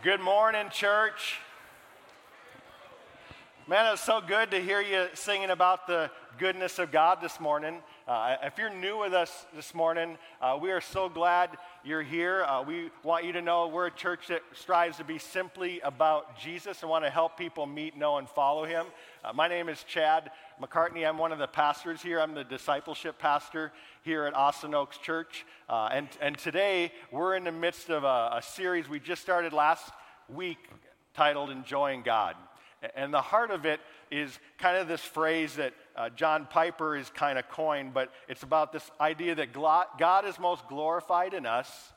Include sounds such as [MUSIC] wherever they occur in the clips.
Good morning, church. Man, it's so good to hear you singing about the goodness of God this morning. Uh, if you're new with us this morning, uh, we are so glad you're here. Uh, we want you to know we're a church that strives to be simply about Jesus and want to help people meet, know, and follow him. Uh, my name is Chad McCartney. I'm one of the pastors here. I'm the discipleship pastor here at Austin Oaks Church. Uh, and, and today, we're in the midst of a, a series we just started last week titled Enjoying God. And the heart of it is kind of this phrase that uh, John Piper is kind of coined, but it's about this idea that God is most glorified in us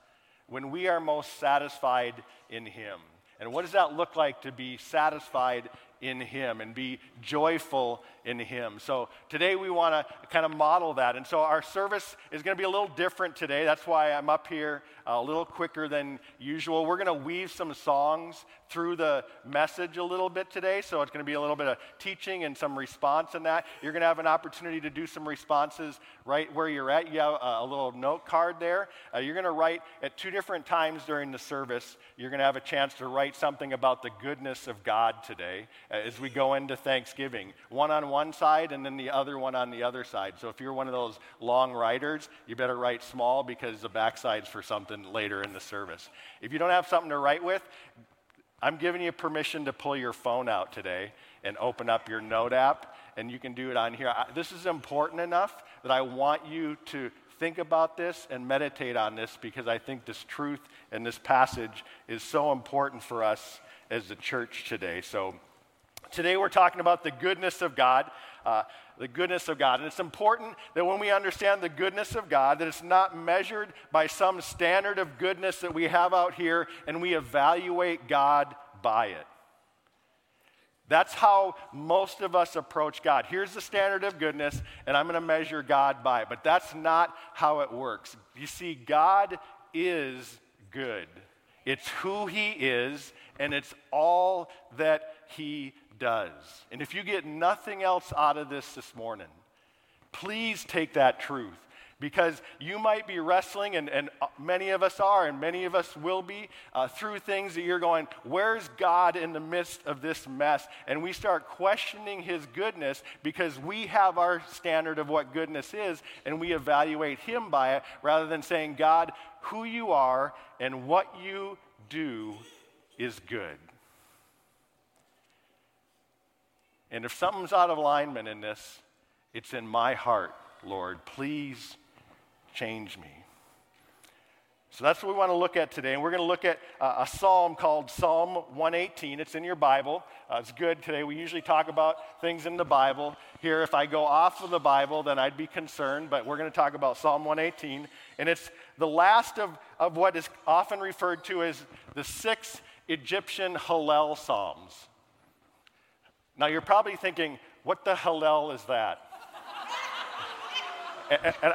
when we are most satisfied in Him. And what does that look like to be satisfied in Him and be joyful in Him. So today we want to kind of model that. And so our service is going to be a little different today. That's why I'm up here uh, a little quicker than usual. We're going to weave some songs through the message a little bit today. So it's going to be a little bit of teaching and some response in that. You're going to have an opportunity to do some responses right where you're at. You have a, little note card there. Uh, you're going to write at two different times during the service. You're going to have a chance to write something about the goodness of God today uh, as we go into Thanksgiving. One on one side and then the other one on the other side. So if you're one of those long writers, you better write small because the backside's for something later in the service. If you don't have something to write with, I'm giving you permission to pull your phone out today and open up your note app, and you can do it on here. This is important enough that I want you to think about this and meditate on this because I think this truth and this passage is so important for us as the church today. So, today we're talking about the goodness of God. Uh, the goodness of God. And it's important that when we understand the goodness of God, that it's not measured by some standard of goodness that we have out here and we evaluate God by it. That's how most of us approach God. Here's the standard of goodness, and I'm going to measure God by it. But that's not how it works. You see, God is good. It's who He is, and it's all that He does. And if you get nothing else out of this this morning, please take that truth because you might be wrestling, and, and many of us are, and many of us will be, uh, through things that you're going, Where's God in the midst of this mess? And we start questioning His goodness because we have our standard of what goodness is, and we evaluate Him by it rather than saying, God, who you are and what you do is good. And if something's out of alignment in this, it's in my heart, Lord. Please change me. So that's what we want to look at today. And we're going to look at uh, a psalm called Psalm 118. It's in your Bible. Uh, it's good today. We usually talk about things in the Bible. Here, if I go off of the Bible, then I'd be concerned, but we're going to talk about Psalm 118. And it's the last of, of what is often referred to as the six Egyptian Hallel Psalms. Now, you're probably thinking, what the Hallel is that? [LAUGHS] and, and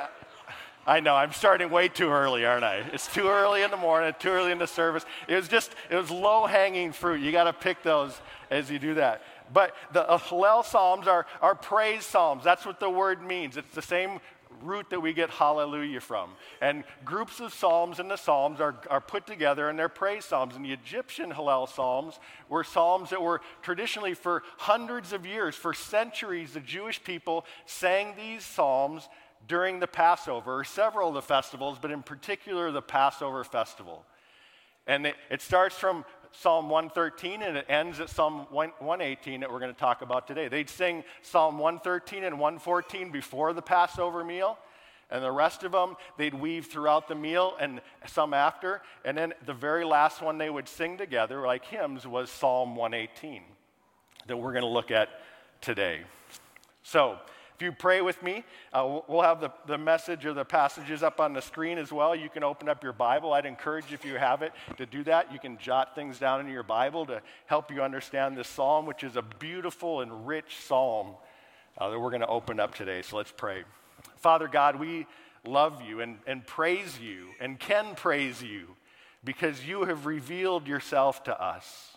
I know, I'm starting way too early, aren't I? It's too early in the morning, too early in the service. It was just, it was low hanging fruit. You got to pick those as you do that. But the Hallel Psalms are, are praise Psalms. That's what the word means. It's the same root that we get hallelujah from. And groups of psalms in the psalms are, are put together and they're praise psalms. And the Egyptian Hallel psalms were psalms that were traditionally for hundreds of years, for centuries, the Jewish people sang these psalms during the Passover, several of the festivals, but in particular the Passover festival. And it, it starts from Psalm 113 and it ends at Psalm 118 that we're going to talk about today. They'd sing Psalm 113 and 114 before the Passover meal, and the rest of them they'd weave throughout the meal and some after. And then the very last one they would sing together, like hymns, was Psalm 118 that we're going to look at today. So, if you pray with me, uh, we'll have the, the message or the passages up on the screen as well. You can open up your Bible. I'd encourage if you have it to do that. You can jot things down in your Bible to help you understand this psalm, which is a beautiful and rich psalm uh, that we're going to open up today. So let's pray. Father God, we love you and, and praise you and can praise you because you have revealed yourself to us.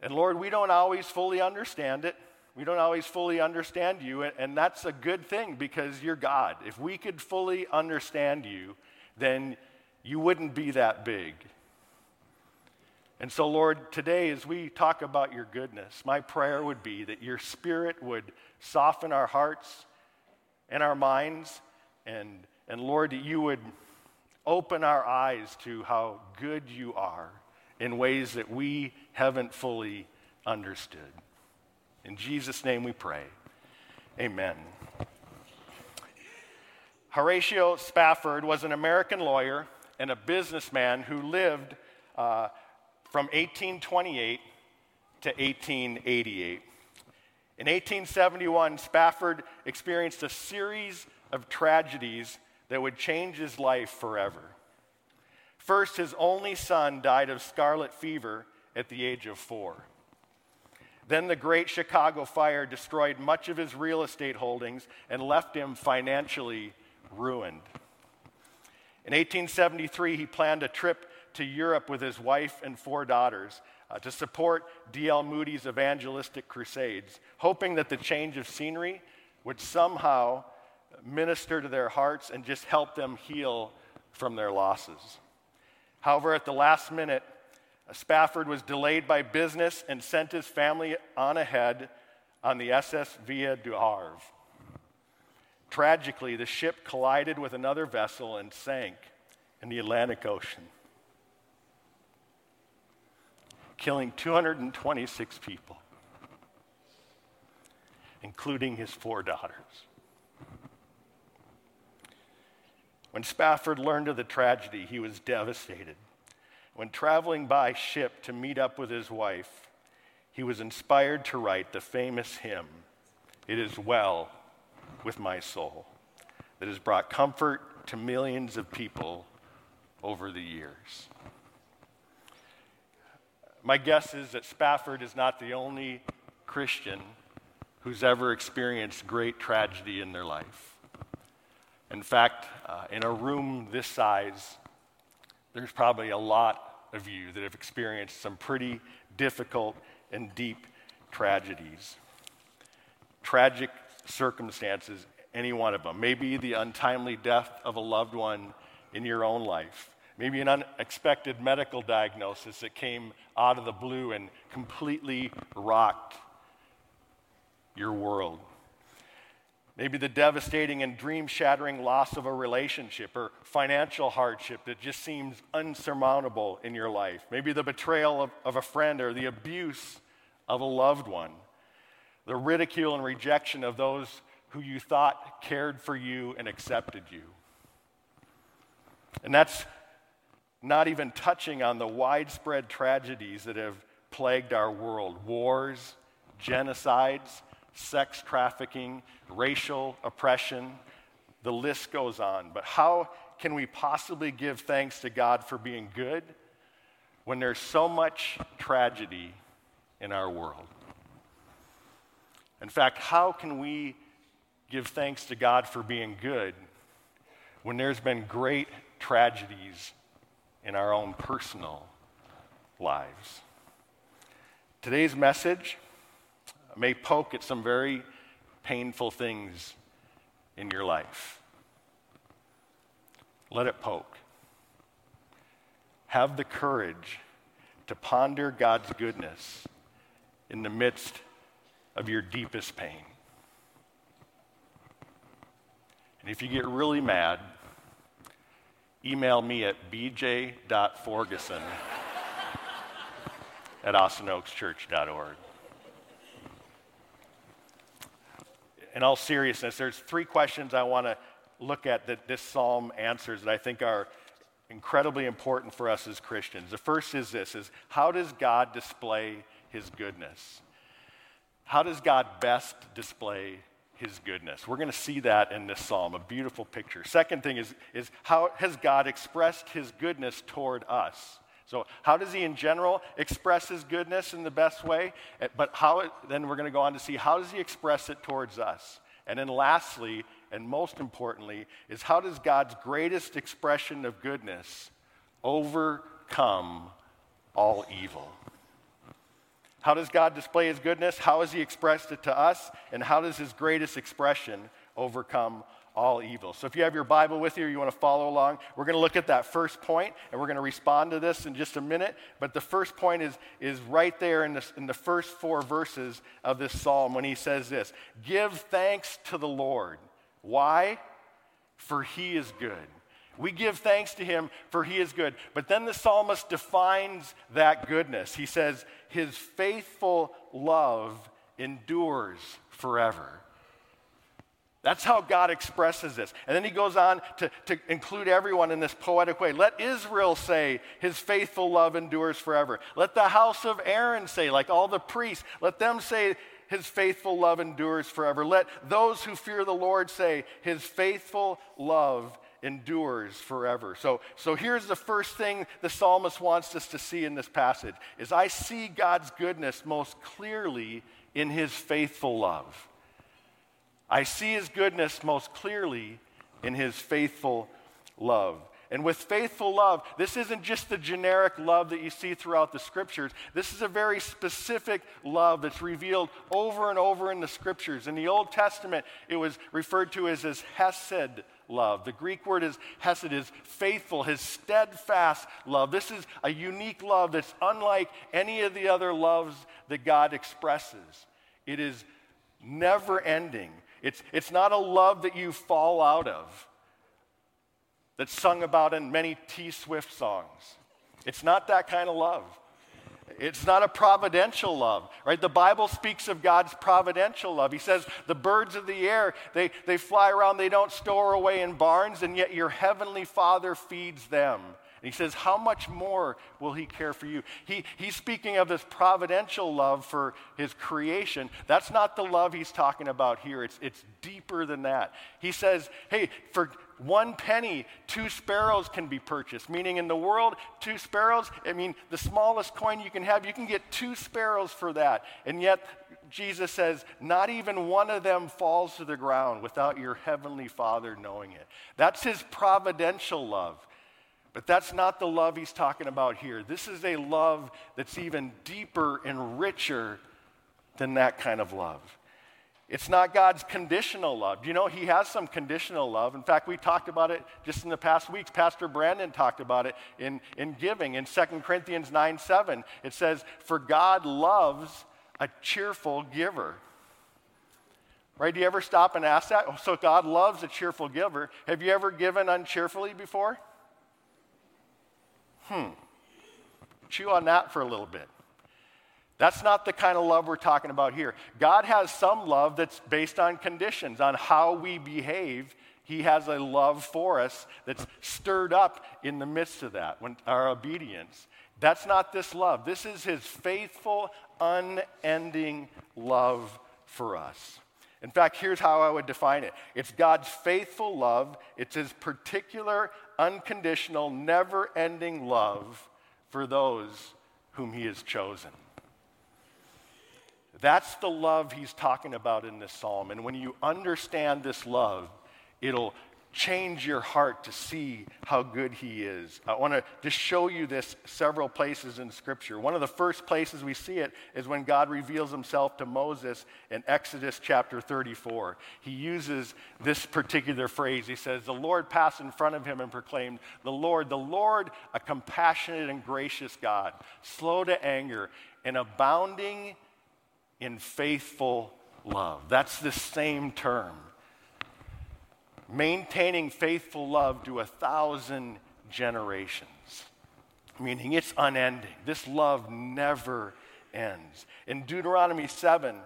And Lord, we don't always fully understand it. We don't always fully understand you, and that's a good thing because you're God. If we could fully understand you, then you wouldn't be that big. And so, Lord, today as we talk about your goodness, my prayer would be that your spirit would soften our hearts and our minds, and, and Lord, that you would open our eyes to how good you are in ways that we haven't fully understood. In Jesus' name we pray. Amen. Horatio Spafford was an American lawyer and a businessman who lived uh, from 1828 to 1888. In 1871, Spafford experienced a series of tragedies that would change his life forever. First, his only son died of scarlet fever at the age of four. Then the Great Chicago Fire destroyed much of his real estate holdings and left him financially ruined. In 1873, he planned a trip to Europe with his wife and four daughters uh, to support D.L. Moody's evangelistic crusades, hoping that the change of scenery would somehow minister to their hearts and just help them heal from their losses. However, at the last minute, Spafford was delayed by business and sent his family on ahead on the SS Ville du Havre. Tragically, the ship collided with another vessel and sank in the Atlantic Ocean killing 226 people, including his four daughters. When Spafford learned of the tragedy, he was devastated. When traveling by ship to meet up with his wife, he was inspired to write the famous hymn, It Is Well with My Soul, that has brought comfort to millions of people over the years. My guess is that Spafford is not the only Christian who's ever experienced great tragedy in their life. In fact, uh, in a room this size, there's probably a lot of you that have experienced some pretty difficult and deep tragedies. Tragic circumstances, any one of them. Maybe the untimely death of a loved one in your own life maybe an unexpected medical diagnosis that came out of the blue and completely rocked your world. Maybe the devastating and dream shattering loss of a relationship or financial hardship that just seems unsurmountable in your life. Maybe the betrayal of, of, a friend or the abuse of a loved one. The ridicule and rejection of those who you thought cared for you and accepted you. And that's not even touching on the widespread tragedies that have plagued our world wars, genocides, sex trafficking, racial oppression. The list goes on. But how can we possibly give thanks to God for being good when there's so much tragedy in our world? In fact, how can we give thanks to God for being good when there's been great tragedies in our own personal lives. Today's message may poke at some very painful things in your life. Let it poke. Have the courage to ponder God's goodness in the midst of your deepest pain. And if you get really mad, email me at bj.forgeson at austinoakschurch.org. In all seriousness, there's three questions I want to look at that this psalm answers that I think are incredibly important for us as Christians. The first is this is how does God display his goodness? How does God best display his goodness. We're going to see that in this psalm, a beautiful picture. Second thing is, is how has God expressed his goodness toward us? So, how does he in general express his goodness in the best way? Eh, but how, then we're going to go on to see how does he express it towards us? And then lastly, and most importantly, is how does God's greatest expression of goodness overcome all evil? How does God display his goodness? How has he expressed it to us? And how does his greatest expression overcome all evil. So if you have your Bible with you or you want to follow along, we're going to look at that first point and we're going to respond to this in just a minute. But the first point is, is right there in, this, in the first four verses of this psalm when he says this Give thanks to the Lord. Why? For he is good. We give thanks to him for he is good. But then the psalmist defines that goodness. He says, His faithful love endures forever. That's how God expresses this. And then he goes on to, to include everyone in this poetic way. Let Israel say, His faithful love endures forever. Let the house of Aaron say, like all the priests, let them say, His faithful love endures forever. Let those who fear the Lord say, His faithful love endures forever. So, so here's the first thing the psalmist wants us to see in this passage is I see God's goodness most clearly in his faithful love. I see his goodness most clearly in his faithful love. And with faithful love, this isn't just the generic love that you see throughout the scriptures. This is a very specific love that's revealed over and over in the scriptures. In the Old Testament, it was referred to as his hesed love. The Greek word is hesed, is faithful, his steadfast love. This is a unique love that's unlike any of the other loves that God expresses. It is never ending. It's, it's not a love that you fall out of, that's sung about in many T Swift songs. It's not that kind of love. It's not a providential love, right? The Bible speaks of God's providential love. He says, the birds of the air, they, they fly around, they don't store away in barns, and yet your heavenly Father feeds them. He says, How much more will he care for you? He, he's speaking of this providential love for his creation. That's not the love he's talking about here, it's, it's deeper than that. He says, Hey, for one penny, two sparrows can be purchased. Meaning, in the world, two sparrows, I mean, the smallest coin you can have, you can get two sparrows for that. And yet, Jesus says, not even one of them falls to the ground without your heavenly Father knowing it. That's his providential love. But that's not the love he's talking about here. This is a love that's even deeper and richer than that kind of love. It's not God's conditional love. You know, He has some conditional love. In fact, we talked about it just in the past weeks. Pastor Brandon talked about it in, in giving. In 2 Corinthians 9 7, it says, For God loves a cheerful giver. Right? Do you ever stop and ask that? Oh, So God loves a cheerful giver. Have you ever given uncheerfully before? Hmm. Chew on that for a little bit. That's not the kind of love we're talking about here. God has some love that's based on conditions, on how we behave. He has a love for us that's stirred up in the midst of that, when our obedience. That's not this love. This is his faithful, unending love for us. In fact, here's how I would define it it's God's faithful love, it's his particular, unconditional, never ending love for those whom he has chosen. That's the love he's talking about in this psalm. And when you understand this love, it'll change your heart to see how good he is. I want to just show you this several places in Scripture. One of the first places we see it is when God reveals himself to Moses in Exodus chapter 34. He uses this particular phrase. He says, The Lord passed in front of him and proclaimed, The Lord, the Lord, a compassionate and gracious God, slow to anger and abounding in faithful love. That's the same term maintaining faithful love to a thousand generations, meaning it's unending. This love never ends. In Deuteronomy 7,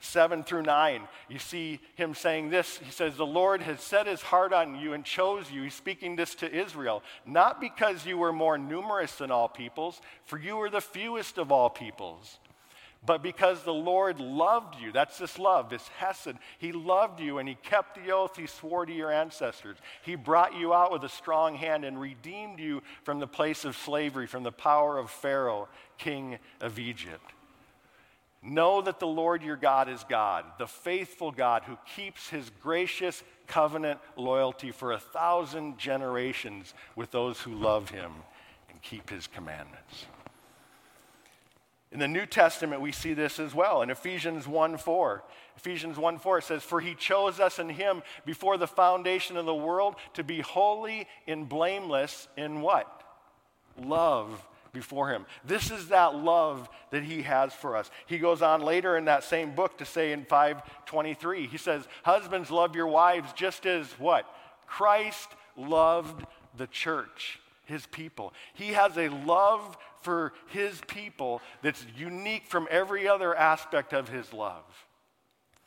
7 through 9, you see him saying this. He says, The Lord has set his heart on you and chose you. He's speaking this to Israel, not because you were more numerous than all peoples, for you were the fewest of all peoples but because the Lord loved you. That's this love, this Hesed. He loved you and He kept the oath He swore to your ancestors. He brought you out with a strong hand and redeemed you from the place of slavery, from the power of Pharaoh, king of Egypt. Know that the Lord your God is God, the faithful God who keeps His gracious covenant loyalty for a thousand generations with those who love Him and keep His commandments. In the New Testament, we see this as well. In Ephesians 1 4, Ephesians 1 4 says, For he chose us in him before the foundation of the world to be holy and blameless in what? Love before him. This is that love that he has for us. He goes on later in that same book to say in 523, he says, Husbands, love your wives just as what? Christ loved the church, his people. He has a love for his people that's unique from every other aspect of his love.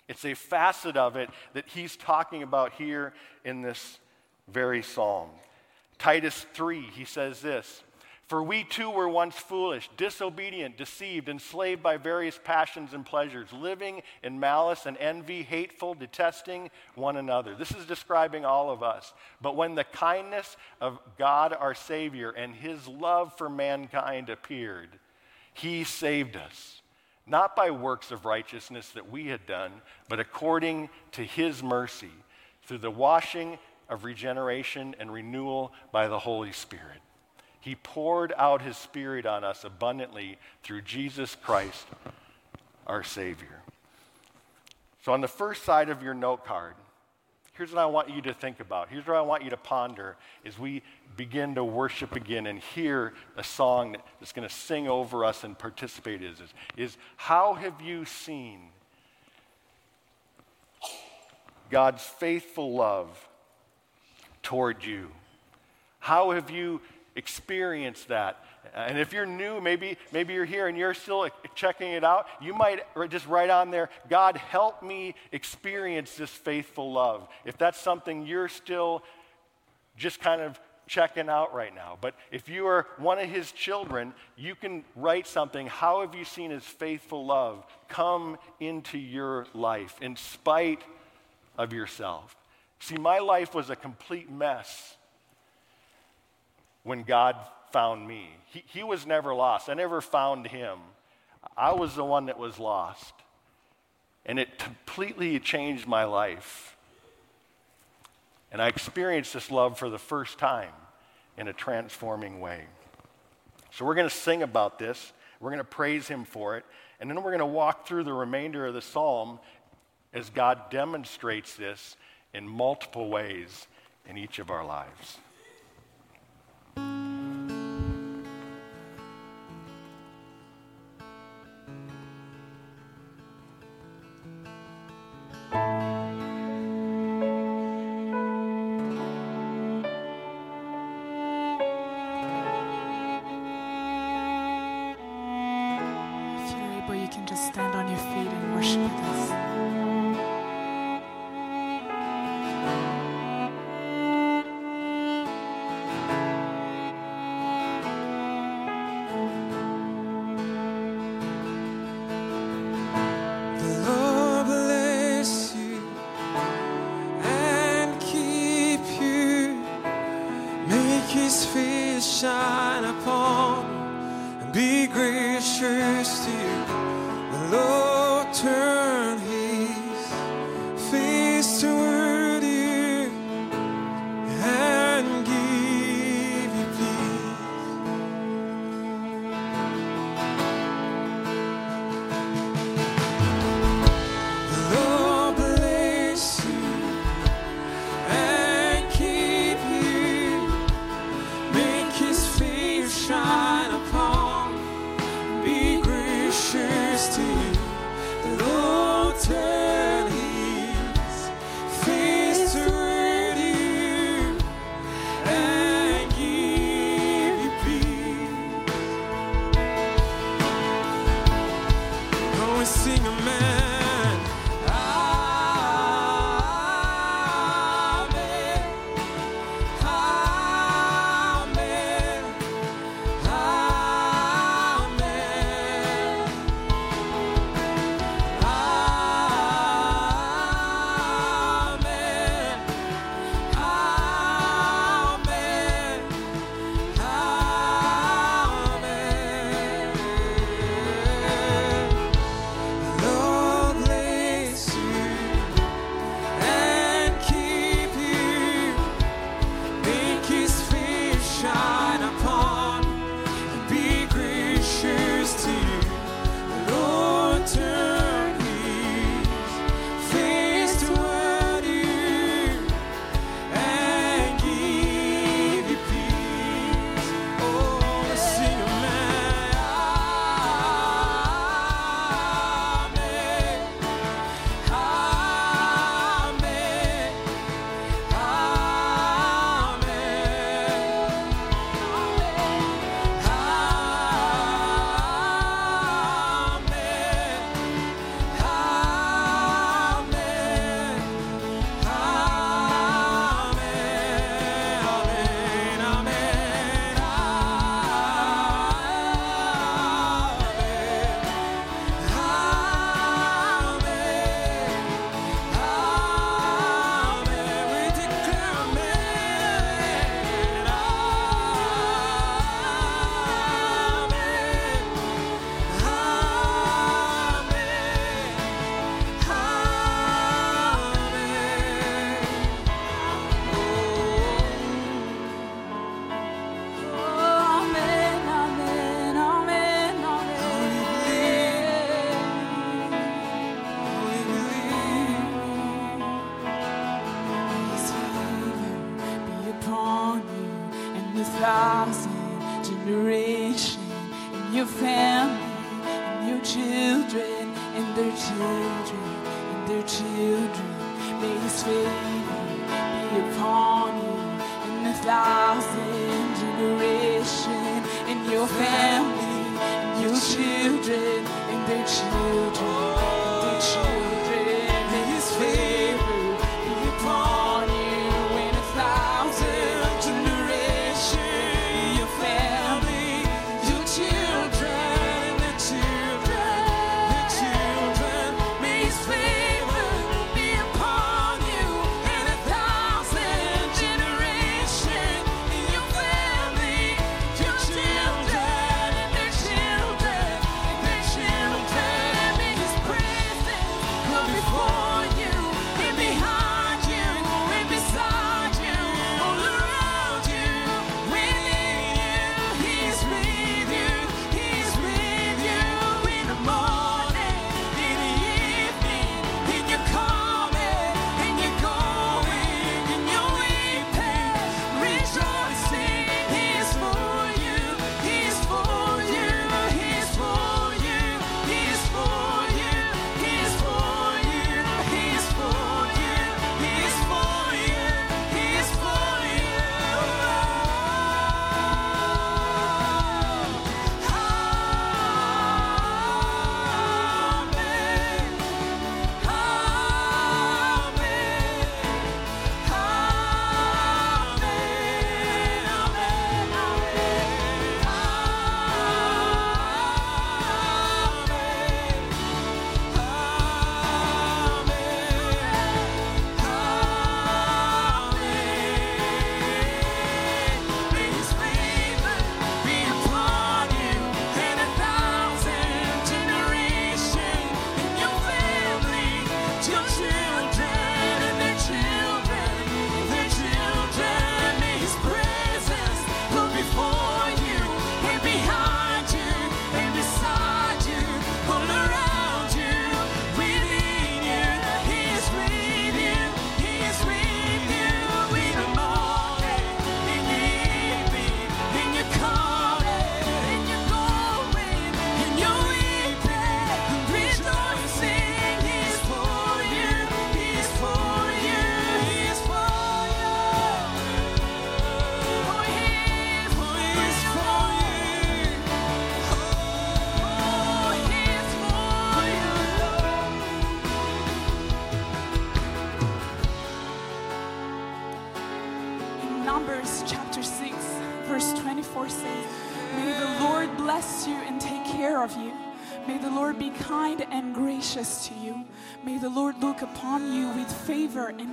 It's a facet of it that he's talking about here in this very psalm. Titus 3, he says this for we too were once foolish, disobedient, deceived, enslaved by various passions and pleasures, living in malice and envy, hateful, detesting one another. This is describing all of us. But when the kindness of God our Savior and his love for mankind appeared, he saved us, not by works of righteousness that we had done, but according to his mercy, through the washing of regeneration and renewal by the Holy Spirit. He poured out his Spirit on us abundantly through Jesus Christ, our Savior. So, on the first side of your note card, here's what I want you to think about. Here's what I want you to ponder as we begin to worship again and hear a song that's going to sing over us and participate is, is how have you seen God's faithful love toward you? How have you experience that. And if you're new, maybe, maybe you're here and you're still checking it out, you might just write on there, God, help me experience this faithful love. If that's something you're still just kind of checking out right now. But if you are one of his children, you can write something. How have you seen his faithful love come into your life in spite of yourself? See, my life was a complete mess when God found me. He, he was never lost. I never found him. I was the one that was lost. And it completely changed my life. And I experienced this love for the first time in a transforming way. So we're going to sing about this. We're going to praise him for it. And then we're going to walk through the remainder of the psalm as God demonstrates this in multiple ways in each of our lives.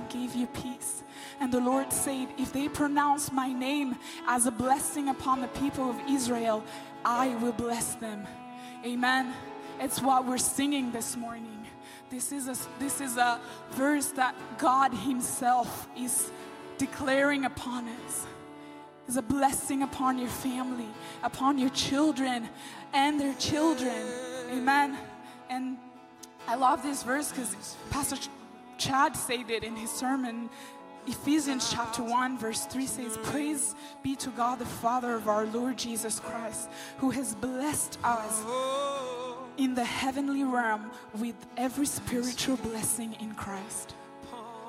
Give you peace. And the Lord said, If they pronounce my name as a blessing upon the people of Israel, I will bless them. Amen. It's what we're singing this morning. This is a, this is a verse that God Himself is declaring upon us is a blessing upon your family, upon your children and their children. Amen. And I love this verse because Pastor Chad said it in his sermon. Ephesians chapter 1, verse 3 says, mm. Praise be to God, the Father of our Lord Jesus Christ, who has blessed us oh. in the heavenly realm with every spiritual blessing in Christ.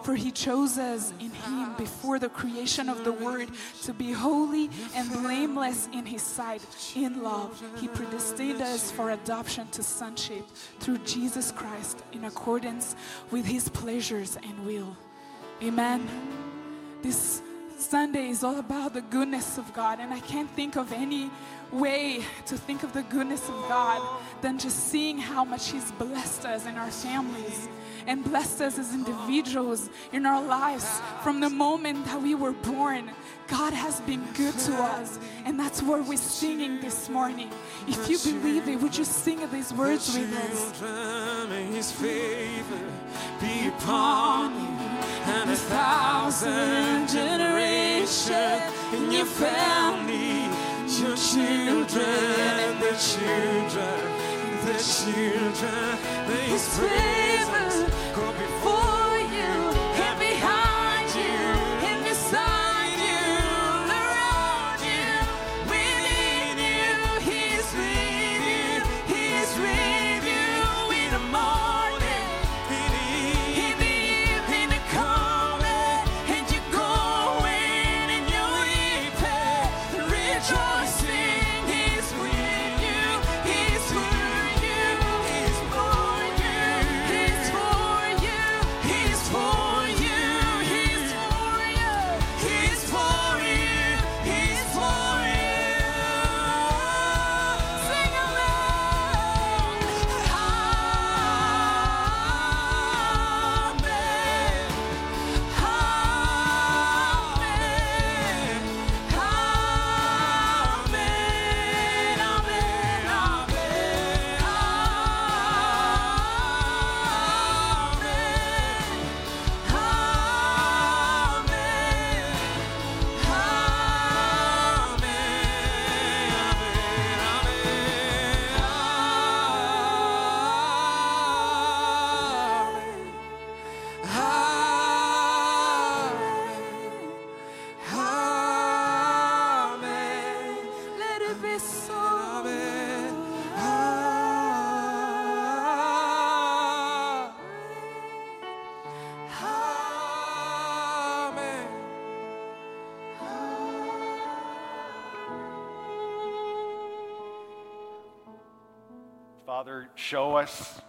For he chose us in him before the creation of the world to be holy and blameless in his sight. In love, he predestined us for adoption to sonship through Jesus Christ in accordance with his pleasures and will. Amen. This Sunday is all about the goodness of God, and I can't think of any way to think of the goodness of God than just seeing how much He's blessed us in our families and blessed us as individuals in our lives from the moment that we were born. God has been good to us, and that's what we're singing this morning. If you believe it, would you sing these words with us? children, His favor be upon you and a thousand generations in your family, your children their children, the children. May His favor show us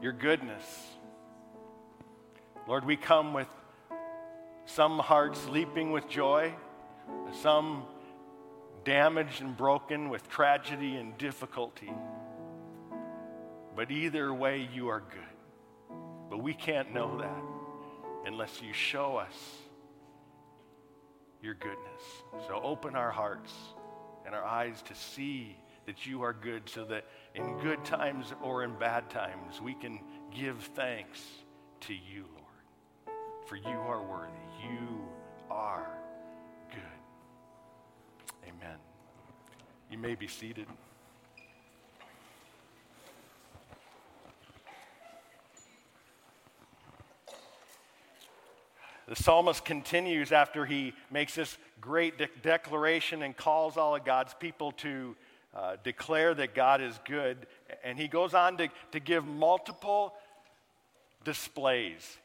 your goodness. Lord, we come with some hearts leaping with joy, some damaged and broken with tragedy and difficulty. But either way, you are good. But we can't know that unless you show us your goodness. So open our hearts and our eyes to see that you are good so that in good times or in bad times we can give thanks to you, Lord. For you are worthy. You are good. Amen. You may be seated. The psalmist continues after he makes this great de- declaration and calls all of God's people to uh, declare that God is good. And he goes on to, to give multiple displays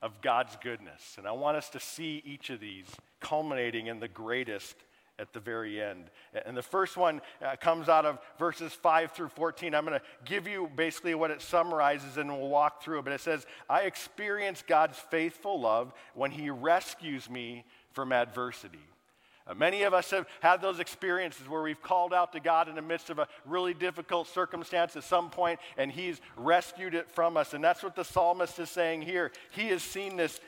of God's goodness. And I want us to see each of these culminating in the greatest at the very end. And the first one uh, comes out of verses 5 through 14. I'm going to give you basically what it summarizes and we'll walk through it. But it says, I experience God's faithful love when He rescues me from adversity. Uh, many of us have had those experiences where we've called out to God in the midst of a really difficult circumstance at some point, and He's rescued it from us. And that's what the psalmist is saying here. He has seen this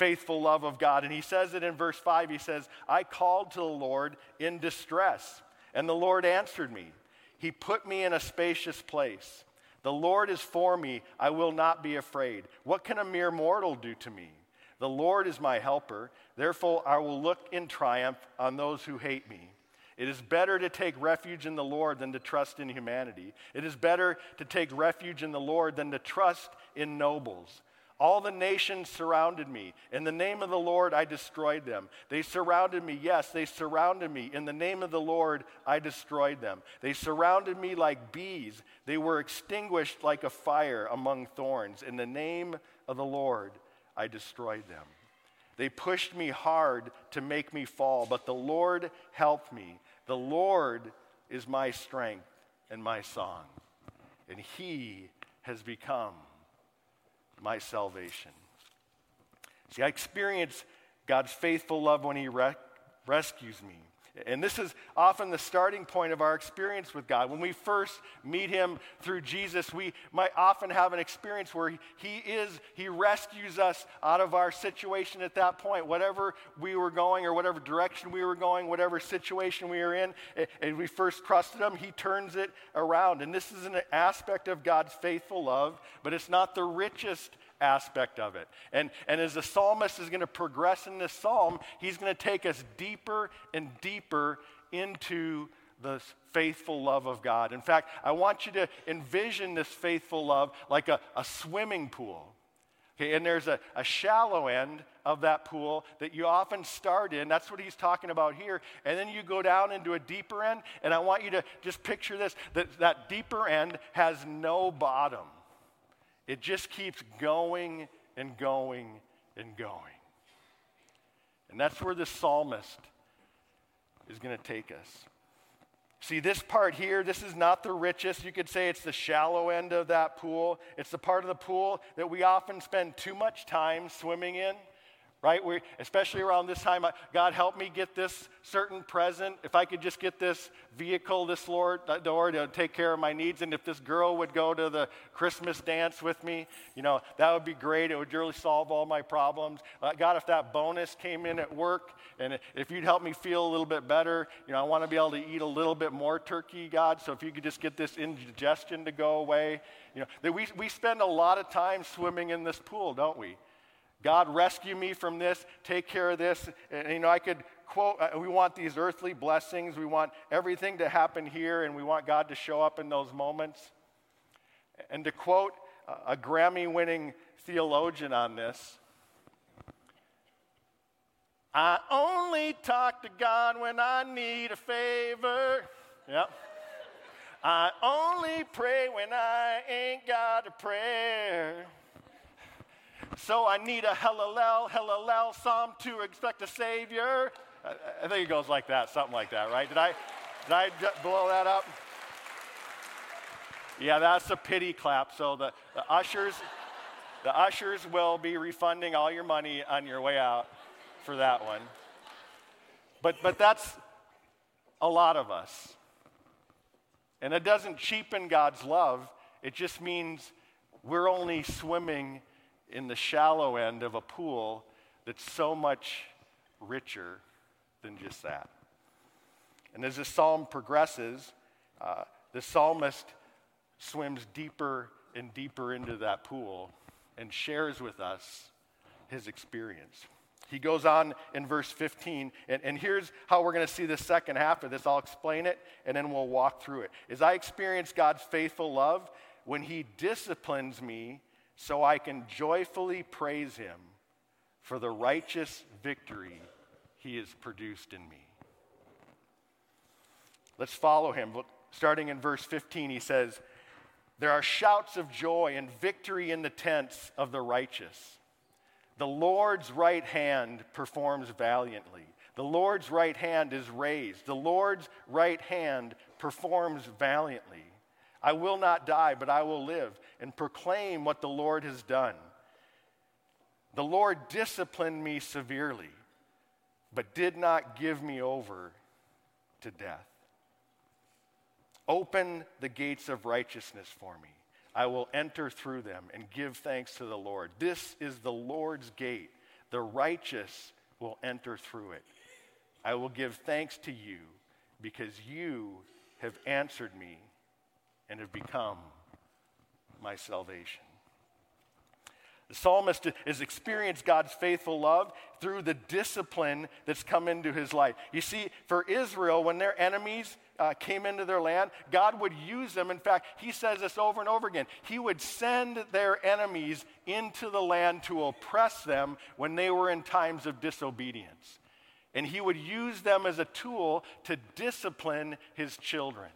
faithful love of God. And he says it in verse 5. He says, I called to the Lord in distress, and the Lord answered me. He put me in a spacious place. The Lord is for me. I will not be afraid. What can a mere mortal do to me? The Lord is my helper. Therefore, I will look in triumph on those who hate me. It is better to take refuge in the Lord than to trust in humanity. It is better to take refuge in the Lord than to trust in nobles. All the nations surrounded me. In the name of the Lord, I destroyed them. They surrounded me. Yes, they surrounded me. In the name of the Lord, I destroyed them. They surrounded me like bees. They were extinguished like a fire among thorns. In the name of the Lord, I destroyed them. They pushed me hard to make me fall, but the Lord helped me. The Lord is my strength and my song, and He has become my salvation. See, I experience God's faithful love when He re- rescues me. And this is often the starting point of our experience with God. When we first meet Him through Jesus, we might often have an experience where He is, He rescues us out of our situation at that point. Whatever we were going, or whatever direction we were going, whatever situation we were in, and we first trusted Him, He turns it around. And this is an aspect of God's faithful love, but it's not the richest aspect of it. And, and as the psalmist is going to progress in this psalm, he's going to take us deeper and deeper into the faithful love of God. In fact, I want you to envision this faithful love like a, a swimming pool. Okay, and there's a, a shallow end of that pool that you often start in. That's what he's talking about here. And then you go down into a deeper end. And I want you to just picture this that, that deeper end has no bottom. It just keeps going and going and going. And that's where the psalmist is going to take us. See, this part here, this is not the richest. You could say it's the shallow end of that pool. It's the part of the pool that we often spend too much time swimming in right? We, especially around this time, God help me get this certain present. If I could just get this vehicle, this Lord, Lord to take care of my needs, and if this girl would go to the Christmas dance with me, you know, that would be great. It would really solve all my problems. Uh, God, if that bonus came in at work, and if you'd help me feel a little bit better, you know, I want to be able to eat a little bit more turkey, God. So if you could just get this indigestion to go away, you know, that we we spend a lot of time swimming in this pool, don't we? God, rescue me from this, take care of this. And, you know, I could quote, uh, we want these earthly blessings, we want everything to happen here, and we want God to show up in those moments. And to quote a Grammy winning theologian on this, I only talk to God when I need a favor. Yep. I only pray when I ain't got a prayer. So I need a hallel, hallel, Psalm 2, expect a Savior. I think it goes like that, something like that, right? Did I, did I blow that up? Yeah, that's a pity clap. So the, the ushers, the ushers will be refunding all your money on your way out for that one. But, but that's a lot of us. And it doesn't cheapen God's love, it just means we're only swimming in the shallow end of a pool that's so much richer than just that. And as the psalm progresses, uh, the psalmist swims deeper and deeper into that pool and shares with us his experience. He goes on in verse 15, and, and here's how we're going to see the second half of this. I'll explain it, and then we'll walk through it. As I experience God's faithful love, when He disciplines me so I can joyfully praise Him for the righteous victory He has produced in me. Let's follow Him. Starting in verse 15, He says, There are shouts of joy and victory in the tents of the righteous. The Lord's right hand performs valiantly. The Lord's right hand is raised. The Lord's right hand performs valiantly. I will not die, but I will live and proclaim what the Lord has done. The Lord disciplined me severely, but did not give me over to death. Open the gates of righteousness for me. I will enter through them and give thanks to the Lord. This is the Lord's gate. The righteous will enter through it. I will give thanks to you because you have answered me and have become my salvation. The psalmist has experienced God's faithful love through the discipline that's come into his life. You see, for Israel, when their enemies uh, came into their land, God would use them. In fact, he says this over and over again. He would send their enemies into the land to oppress them when they were in times of disobedience. And he would use them as a tool to discipline his children.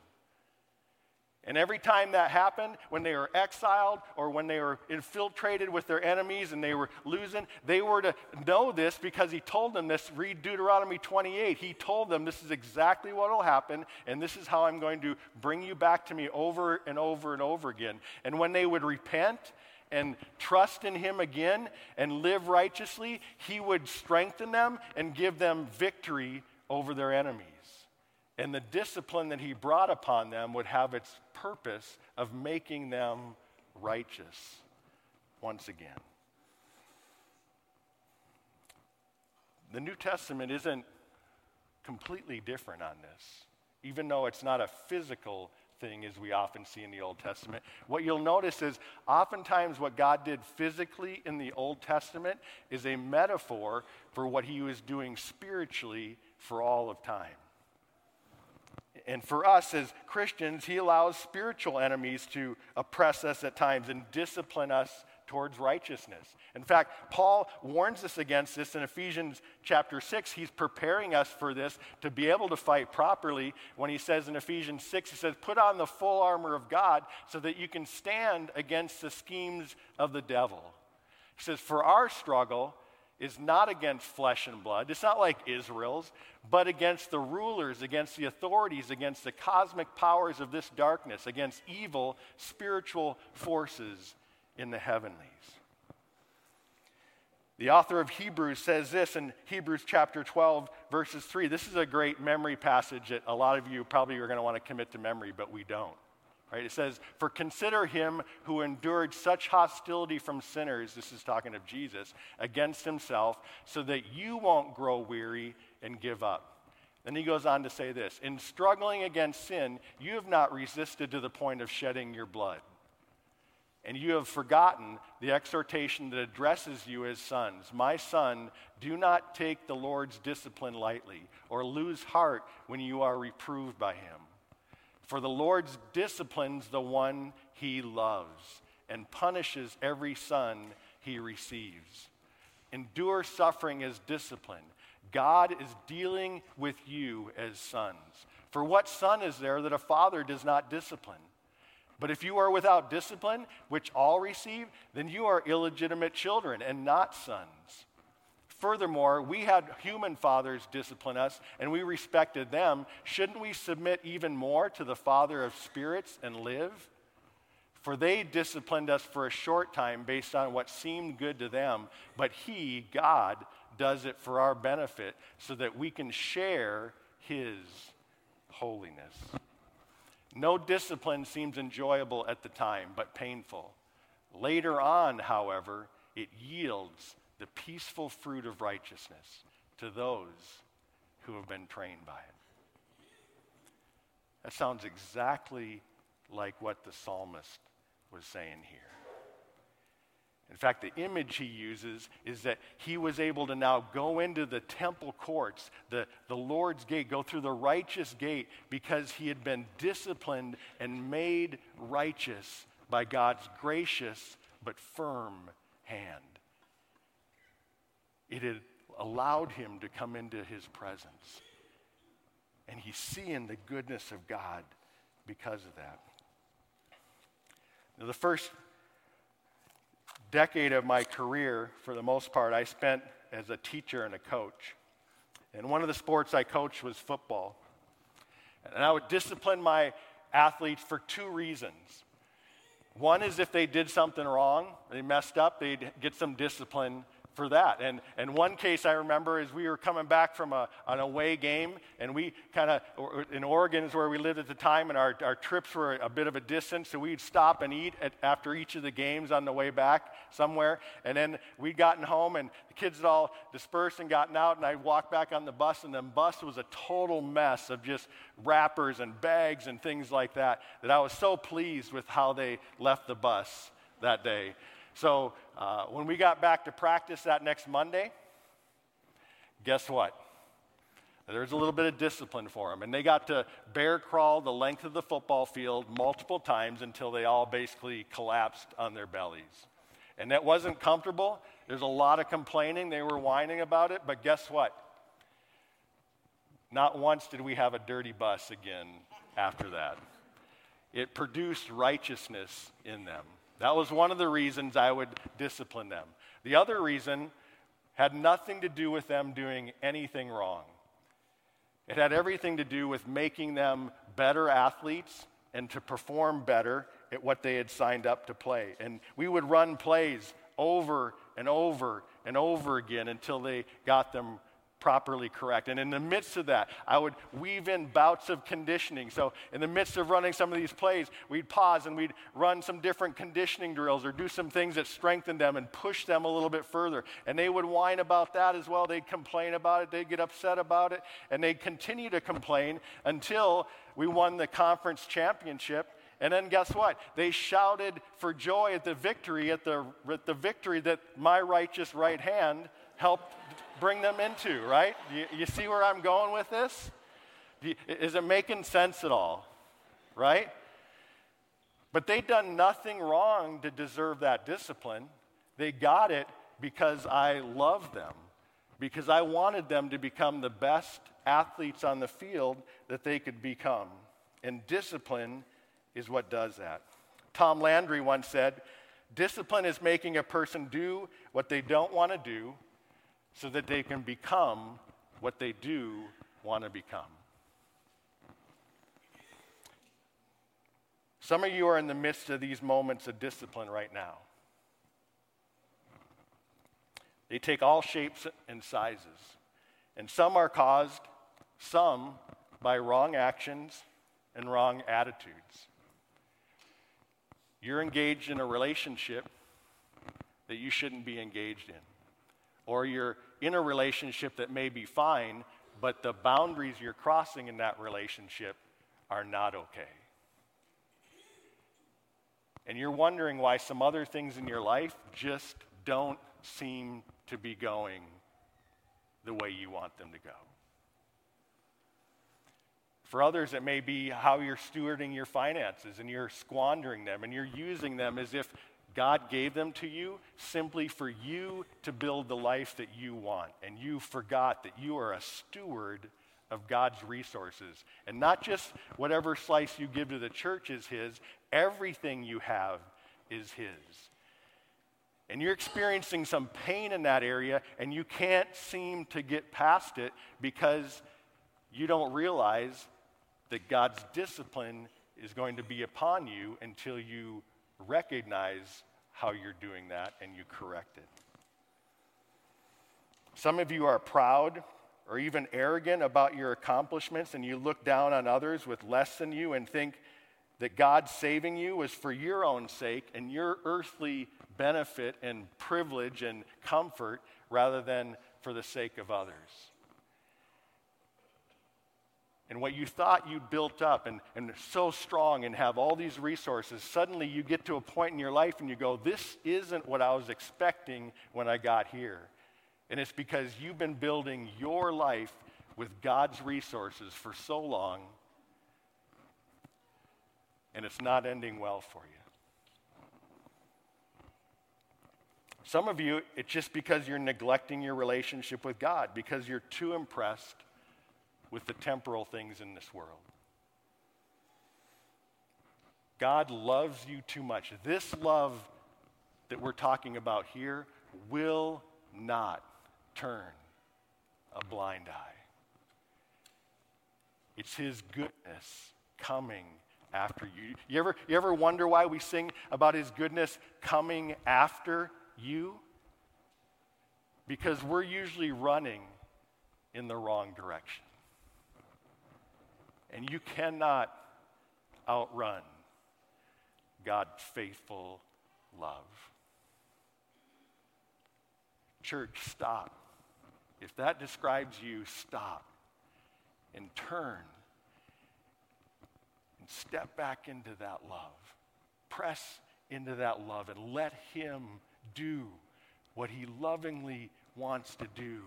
And every time that happened, when they were exiled or when they were infiltrated with their enemies and they were losing, they were to know this because he told them this. Read Deuteronomy 28. He told them, This is exactly what will happen, and this is how I'm going to bring you back to me over and over and over again. And when they would repent, and trust in Him again and live righteously, He would strengthen them and give them victory over their enemies. And the discipline that he brought upon them would have its purpose of making them righteous once again. The New Testament isn't completely different on this, even though it's not a physical thing as we often see in the Old Testament. What you'll notice is oftentimes what God did physically in the Old Testament is a metaphor for what he was doing spiritually for all of time and for us as Christians, He allows spiritual enemies to oppress us at times and discipline us towards righteousness. In fact, Paul warns us against this in Ephesians chapter 6. He's preparing us for this to be able to fight properly when he says in Ephesians 6, he says, Put on the full armor of God so that you can stand against the schemes of the devil. He says, For our struggle, is not against flesh and blood. It's not like Israel's, but against the rulers, against the authorities, against the cosmic powers of this darkness, against evil spiritual forces in the heavenlies. The author of Hebrews says this in Hebrews chapter 12, verses 3. This is a great memory passage that a lot of you probably are going to want to commit to memory, but we don't. Right? It says, For consider him who endured such hostility from sinners, this is talking of Jesus, against himself, so that you won't grow weary and give up. Then he goes on to say this In struggling against sin, you have not resisted to the point of shedding your blood. And you have forgotten the exhortation that addresses you as sons. My son, do not take the Lord's discipline lightly, or lose heart when you are reproved by him. For the Lord disciplines the one he loves and punishes every son he receives. Endure suffering as discipline. God is dealing with you as sons. For what son is there that a father does not discipline? But if you are without discipline, which all receive, then you are illegitimate children and not sons. Furthermore, we had human fathers discipline us and we respected them. Shouldn't we submit even more to the Father of spirits and live? For they disciplined us for a short time based on what seemed good to them, but He, God, does it for our benefit so that we can share His holiness. No discipline seems enjoyable at the time, but painful. Later on, however, it yields the peaceful fruit of righteousness to those who have been trained by it. That sounds exactly like what the psalmist was saying here. In fact, the image he uses is that he was able to now go into the temple courts, the, the Lord's gate, go through the righteous gate because he had been disciplined and made righteous by God's gracious but firm hand. It had allowed him to come into his presence. And he's seeing the goodness of God because of that. Now, the first decade of my career, for the most part, I spent as a teacher and a coach. And one of the sports I coached was football. And I would discipline my athletes for two reasons. One is if they did something wrong, they messed up, they'd get some discipline for that. And, and one case I remember is we were coming back from a, an away game, and we kind of, in Oregon is where we lived at the time, and our, our trips were a bit of a distance, so we'd stop and eat at, after each of the games on the way back somewhere. And then we'd gotten home, and the kids had all dispersed and gotten out, and I walked back on the bus, and the bus was a total mess of just wrappers and bags and things like that, that I was so pleased with how they left the bus that day. So uh, when we got back to practice that next Monday, guess what? There's a little bit of discipline for them. And they got to bear crawl the length of the football field multiple times until they all basically collapsed on their bellies. And that wasn't comfortable. There's a lot of complaining. They were whining about it. But guess what? Not once did we have a dirty bus again after that. It produced righteousness in them. That was one of the reasons I would discipline them. The other reason had nothing to do with them doing anything wrong. It had everything to do with making them better athletes and to perform better at what they had signed up to play. And we would run plays over and over and over again until they got them properly correct. And in the midst of that, I would weave in bouts of conditioning. So, in the midst of running some of these plays, we'd pause and we'd run some different conditioning drills or do some things that strengthened them and push them a little bit further. And they would whine about that as well. They'd complain about it, they'd get upset about it, and they'd continue to complain until we won the conference championship. And then guess what? They shouted for joy at the victory, at the, at the victory that my righteous right hand helped bring them into, right? You, you see where I'm going with this? Is it making sense at all? Right? But they'd done nothing wrong to deserve that discipline. They got it because I loved them, because I wanted them to become the best athletes on the field that they could become. And discipline is what does that. Tom Landry once said, Discipline is making a person do what they don't want to do so that they can become what they do want to become. Some of you are in the midst of these moments of discipline right now. They take all shapes and sizes. And some are caused, some by wrong actions and wrong attitudes. You're engaged in a relationship that you shouldn't be engaged in or you're in a relationship that may be fine, but the boundaries you're crossing in that relationship are not okay. And you're wondering why some other things in your life just don't seem to be going the way you want them to go. For others, it may be how you're stewarding your finances and you're squandering them and you're using them as if God gave them to you simply for you to build the life that you want. And you forgot that you are a steward of God's resources. And not just whatever slice you give to the church is His, everything you have is His. And you're experiencing some pain in that area, and you can't seem to get past it because you don't realize that God's discipline is going to be upon you until you recognize how you're doing that and you correct it. Some of you are proud or even arrogant about your accomplishments and you look down on others with less than you and think that God saving you was for your own sake and your earthly benefit and privilege and comfort rather than for the sake of others. And what you thought you'd built up and, and so strong and have all these resources, suddenly you get to a point in your life and you go, This isn't what I was expecting when I got here. And it's because you've been building your life with God's resources for so long, and it's not ending well for you. Some of you, it's just because you're neglecting your relationship with God, because you're too impressed with the temporal things in this world. God loves you too much. This love that we're talking about here will not turn a blind eye. It's His goodness coming after you. You ever, you ever wonder why we sing about His goodness coming after you? Because we're usually running in the wrong direction. And you cannot outrun God's faithful love. Church, stop. If that describes you, stop and turn and step back into that love. Press into that love and let Him do what He lovingly wants to do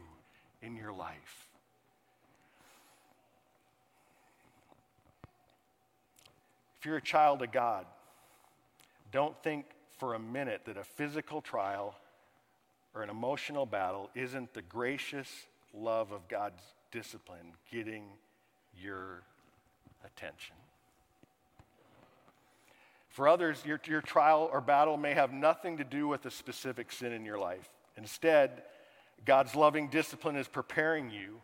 in your life. If you're a child of God, don't think for a minute that a physical trial or an emotional battle isn't the gracious love of God's discipline getting your attention. For others, your, your trial or battle may have nothing to do with a specific sin in your life. Instead, God's loving discipline is preparing you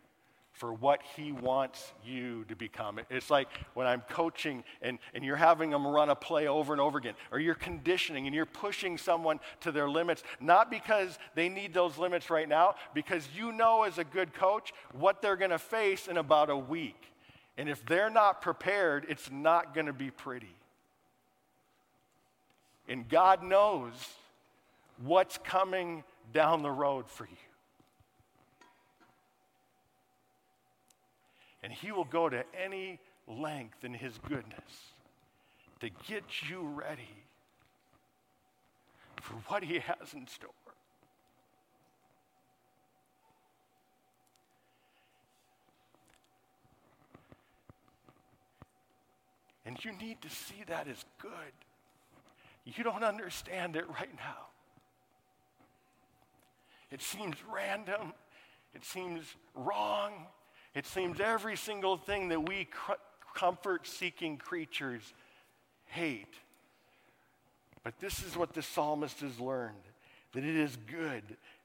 for what he wants you to become. It's like when I'm coaching and, and you're having them run a play over and over again, or you're conditioning and you're pushing someone to their limits, not because they need those limits right now, because you know as a good coach what they're going to face in about a week. And if they're not prepared, it's not going to be pretty. And God knows what's coming down the road for you. And He will go to any length in His goodness to get you ready for what He has in store. And you need to see that as good. You don't understand it right now. It seems random. It seems wrong. It seems every single thing that we comfort seeking creatures hate. But this is what the psalmist has learned that it is good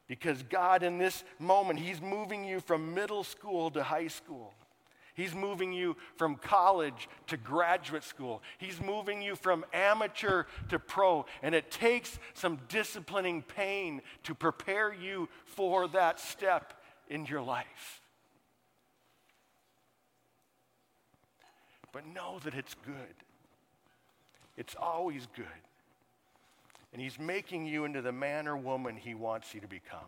because God, in this moment, He's moving you from middle school to high school. He's moving you from college to graduate school. He's moving you from amateur to pro. And it takes some disciplining pain to prepare you for that step in your life. But know that it's good. It's always good. And He's making you into the man or woman He wants you to become.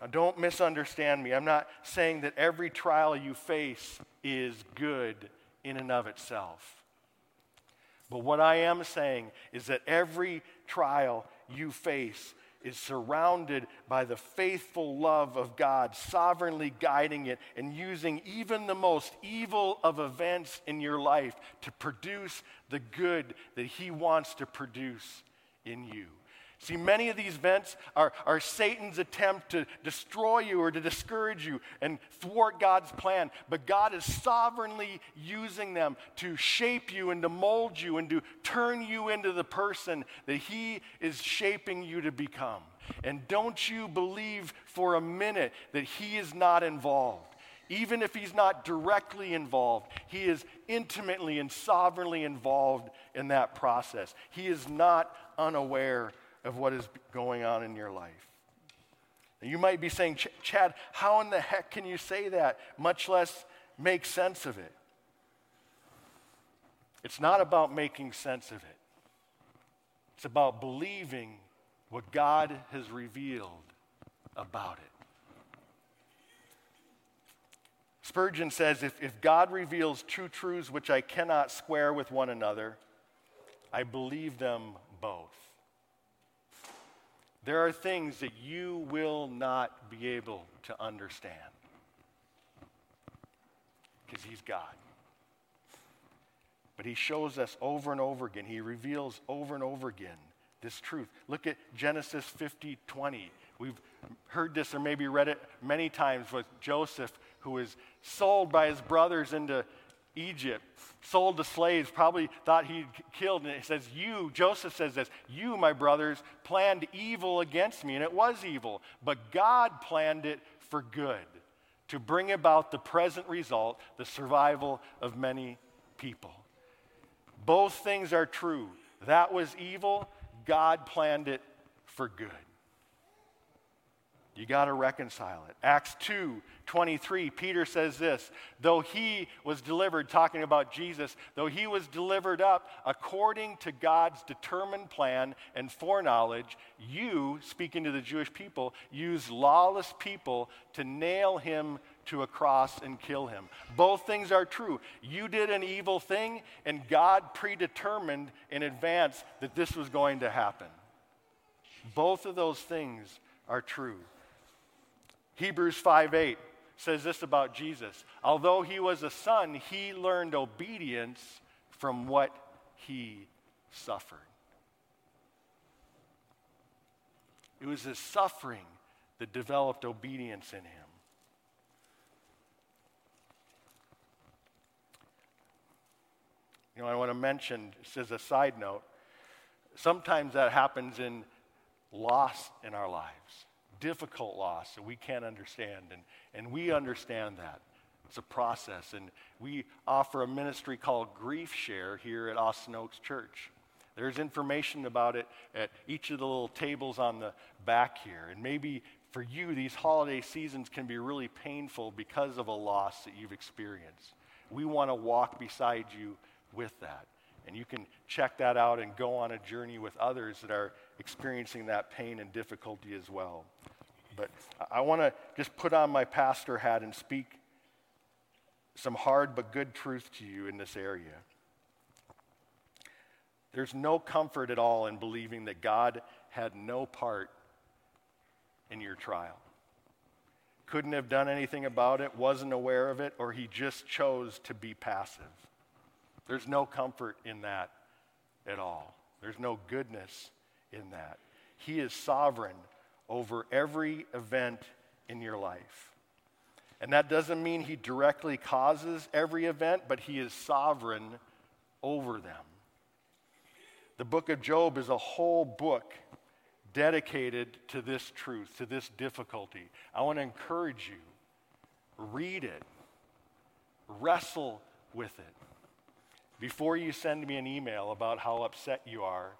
Now, don't misunderstand me. I'm not saying that every trial you face is good in and of itself. But what I am saying is that every trial you face is surrounded by the faithful love of God, sovereignly guiding it and using even the most evil of events in your life to produce the good that He wants to produce in you. See, many of these events are, are Satan's attempt to destroy you or to discourage you and thwart God's plan. But God is sovereignly using them to shape you and to mold you and to turn you into the person that He is shaping you to become. And don't you believe for a minute that He is not involved. Even if he's not directly involved, he is intimately and sovereignly involved in that process. He is not unaware of what is going on in your life. You might be saying, Chad, how in the heck can you say that, much less make sense of it? It's not about making sense of it, it's about believing what God has revealed about it. Spurgeon says if, if God reveals two truths which I cannot square with one another, I believe them both. There are things that you will not be able to understand because He's God. But He shows us over and over again, He reveals over and over again this truth. Look at Genesis 50 20. We've heard this or maybe read it many times with Joseph, who was sold by his brothers into Egypt, sold to slaves, probably thought he'd killed. And it says, You, Joseph says this, you, my brothers, planned evil against me. And it was evil, but God planned it for good to bring about the present result, the survival of many people. Both things are true. That was evil, God planned it for good. You got to reconcile it. Acts 2 23, Peter says this though he was delivered, talking about Jesus, though he was delivered up according to God's determined plan and foreknowledge, you, speaking to the Jewish people, use lawless people to nail him to a cross and kill him. Both things are true. You did an evil thing, and God predetermined in advance that this was going to happen. Both of those things are true. Hebrews 5 8 says this about Jesus Although he was a son, he learned obedience from what he suffered. It was his suffering that developed obedience in him. You know, I want to mention, just as a side note, sometimes that happens in loss in our lives difficult loss that we can't understand. And, and we understand that. It's a process. And we offer a ministry called Grief Share here at Austin Oaks Church. There's information about it at each of the little tables on the back here. And maybe for you, these holiday seasons can be really painful because of a loss that you've experienced. We want to walk beside you with that. And you can check that out and go on a journey with others that are experiencing that pain and difficulty as well. But I want to just put on my pastor hat and speak some hard but good truth to you in this area. There's no comfort at all in believing that God had no part in your trial. Couldn't have done anything about it, wasn't aware of it, or he just chose to be passive. There's no comfort in that at all. There's no goodness in that. He is sovereign over every event in your life. And that doesn't mean he directly causes every event, but he is sovereign over them. The book of Job is a whole book dedicated to this truth, to this difficulty. I want to encourage you read it, wrestle with it. Before you send me an email about how upset you are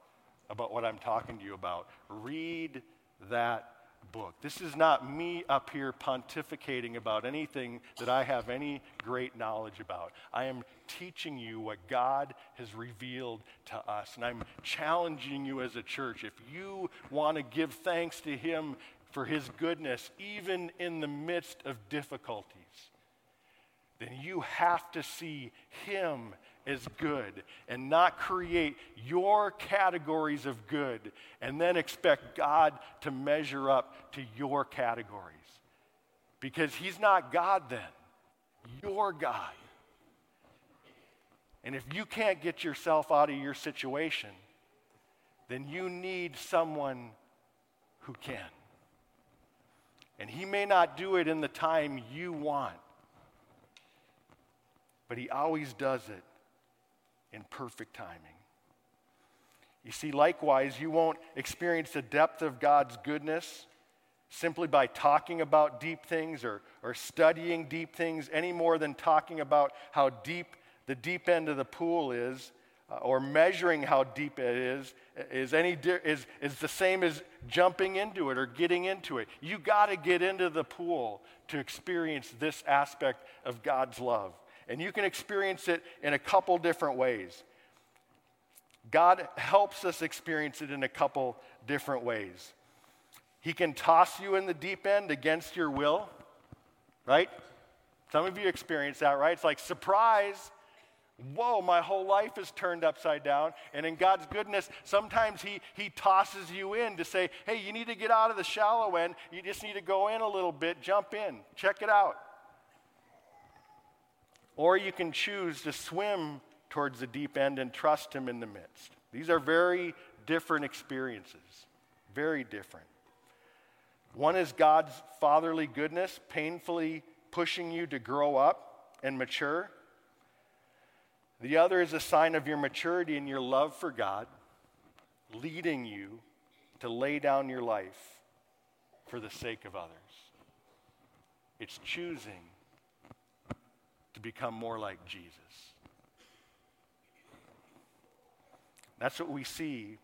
about what I'm talking to you about, read that book. This is not me up here pontificating about anything that I have any great knowledge about. I am teaching you what God has revealed to us. And I'm challenging you as a church. If you want to give thanks to Him for His goodness, even in the midst of difficulties, then you have to see Him as good and not create your categories of good and then expect God to measure up to your categories. Because He's not God then, you're God. And if you can't get yourself out of your situation, then you need someone who can. And He may not do it in the time you want, but He always does it in perfect timing. You see, likewise, you won't experience the depth of God's goodness simply by talking about deep things or, or studying deep things any more than talking about how deep the deep end of the pool is uh, or measuring how deep it is is, any is, is the same as jumping into it or getting into it. You got to get into the pool to experience this aspect of God's love. And you can experience it in a couple different ways. God helps us experience it in a couple different ways. He can toss you in the deep end against your will, right? Some of you experience that, right? It's like, surprise, whoa, my whole life is turned upside down. And in God's goodness, sometimes he, he tosses you in to say, hey, you need to get out of the shallow end. You just need to go in a little bit, jump in, check it out. Or you can choose to swim towards the deep end and trust Him in the midst. These are very different experiences, very different. One is God's fatherly goodness, painfully pushing you to grow up and mature. The other is a sign of your maturity and your love for God, leading you to lay down your life for the sake of others. It's choosing to become more like Jesus. That's what we see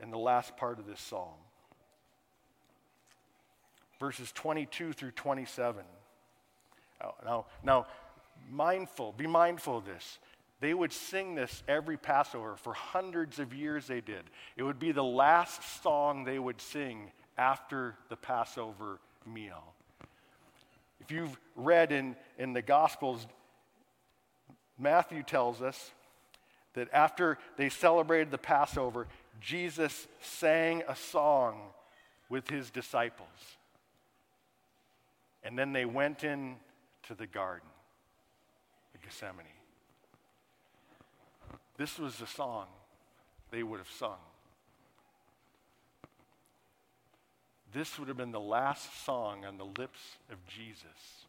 in the last part of this psalm. Verses 22 through 27. Now, now, mindful, be mindful of this. They would sing this every Passover. For hundreds of years, they did. It would be the last song they would sing after the Passover meal. If you've read in, in the Gospels, Matthew tells us that after they celebrated the Passover, Jesus sang a song with his disciples. And then they went in to the garden, the Gethsemane. This was the song they would have sung. This would have been the last song on the lips of Jesus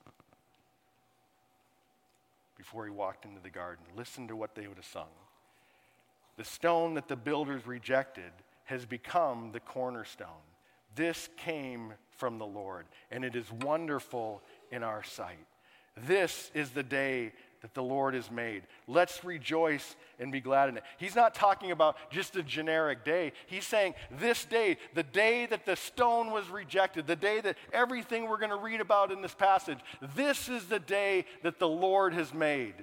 before he walked into the garden. Listen to what they would have sung. The stone that the builders rejected has become the cornerstone. This came from the Lord, and it is wonderful in our sight. This is the day that the Lord has made. Let's rejoice and be glad in it. He's not talking about just a generic day. He's saying this day, the day that the stone was rejected, the day that everything we're going to read about in this passage, this is the day that the Lord has made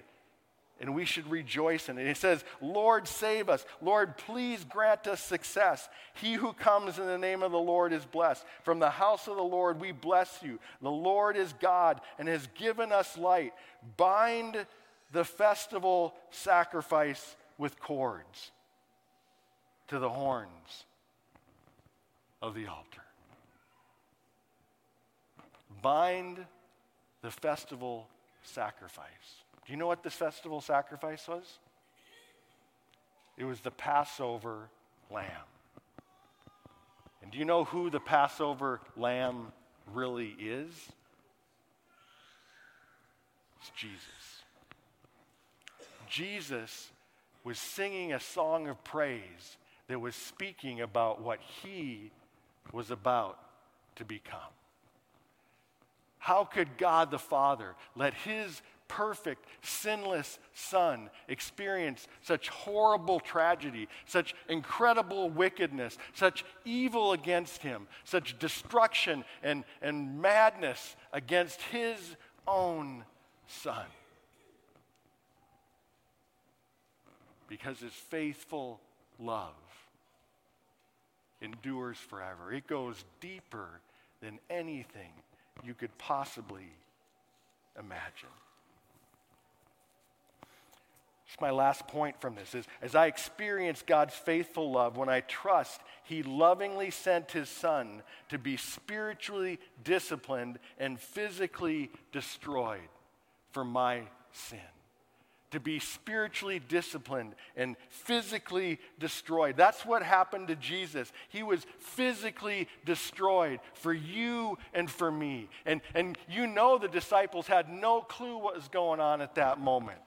and we should rejoice in it. He says, Lord, save us. Lord, please grant us success. He who comes in the name of the Lord is blessed. From the house of the Lord, we bless you. The Lord is God and has given us light. Bind the festival sacrifice with cords to the horns of the altar. Bind the festival sacrifice. Do you know what this festival sacrifice was? It was the Passover lamb. And do you know who the Passover lamb really is? It's Jesus. Jesus was singing a song of praise that was speaking about what he was about to become. How could God the Father let his perfect, sinless Son experience such horrible tragedy, such incredible wickedness, such evil against him, such destruction and, and madness against his own Son. Because his faithful love endures forever. It goes deeper than anything you could possibly imagine. It's my last point from this is as I experience God's faithful love, when I trust He lovingly sent His Son to be spiritually disciplined and physically destroyed for my sin. To be spiritually disciplined and physically destroyed. That's what happened to Jesus. He was physically destroyed for you and for me. And, and you know the disciples had no clue what was going on at that moment.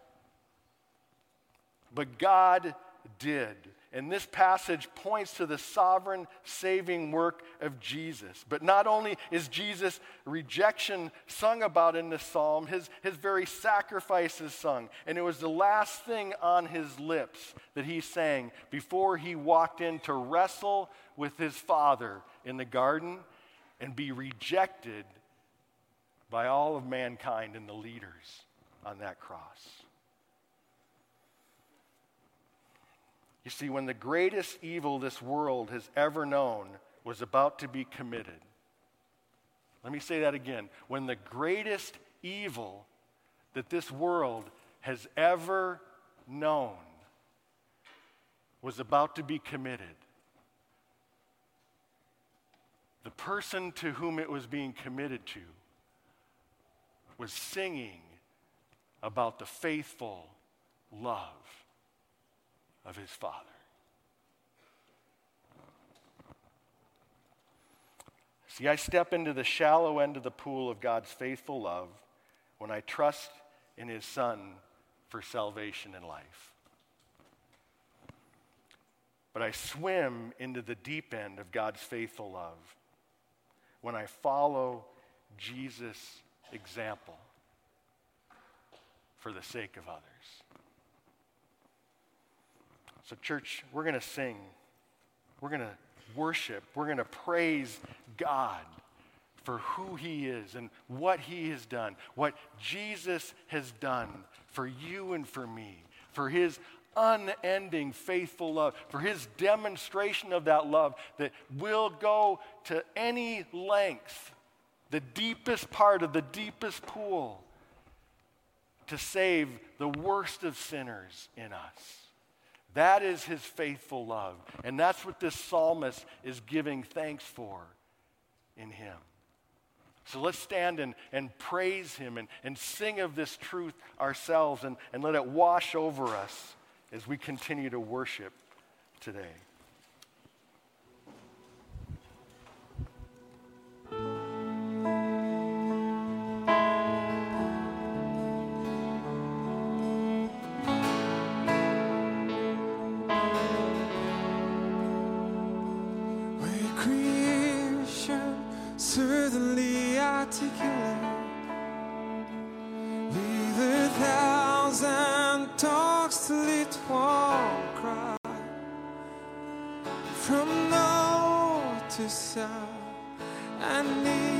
But God did. And this passage points to the sovereign saving work of Jesus. But not only is Jesus' rejection sung about in this psalm, his, his very sacrifice is sung. And it was the last thing on his lips that he sang before he walked in to wrestle with his Father in the garden and be rejected by all of mankind and the leaders on that cross. You see, when the greatest evil this world has ever known was about to be committed, let me say that again. When the greatest evil that this world has ever known was about to be committed, the person to whom it was being committed to was singing about the faithful love of his Father. See, I step into the shallow end of the pool of God's faithful love when I trust in his Son for salvation and life. But I swim into the deep end of God's faithful love when I follow Jesus' example for the sake of others. So, church, we're going to sing. We're going to worship. We're going to praise God for who He is and what He has done, what Jesus has done for you and for me, for His unending faithful love, for His demonstration of that love that will go to any length, the deepest part of the deepest pool, to save the worst of sinners in us. That is his faithful love. And that's what this psalmist is giving thanks for in him. So let's stand and, and praise him and, and sing of this truth ourselves and, and let it wash over us as we continue to worship today. to. I need.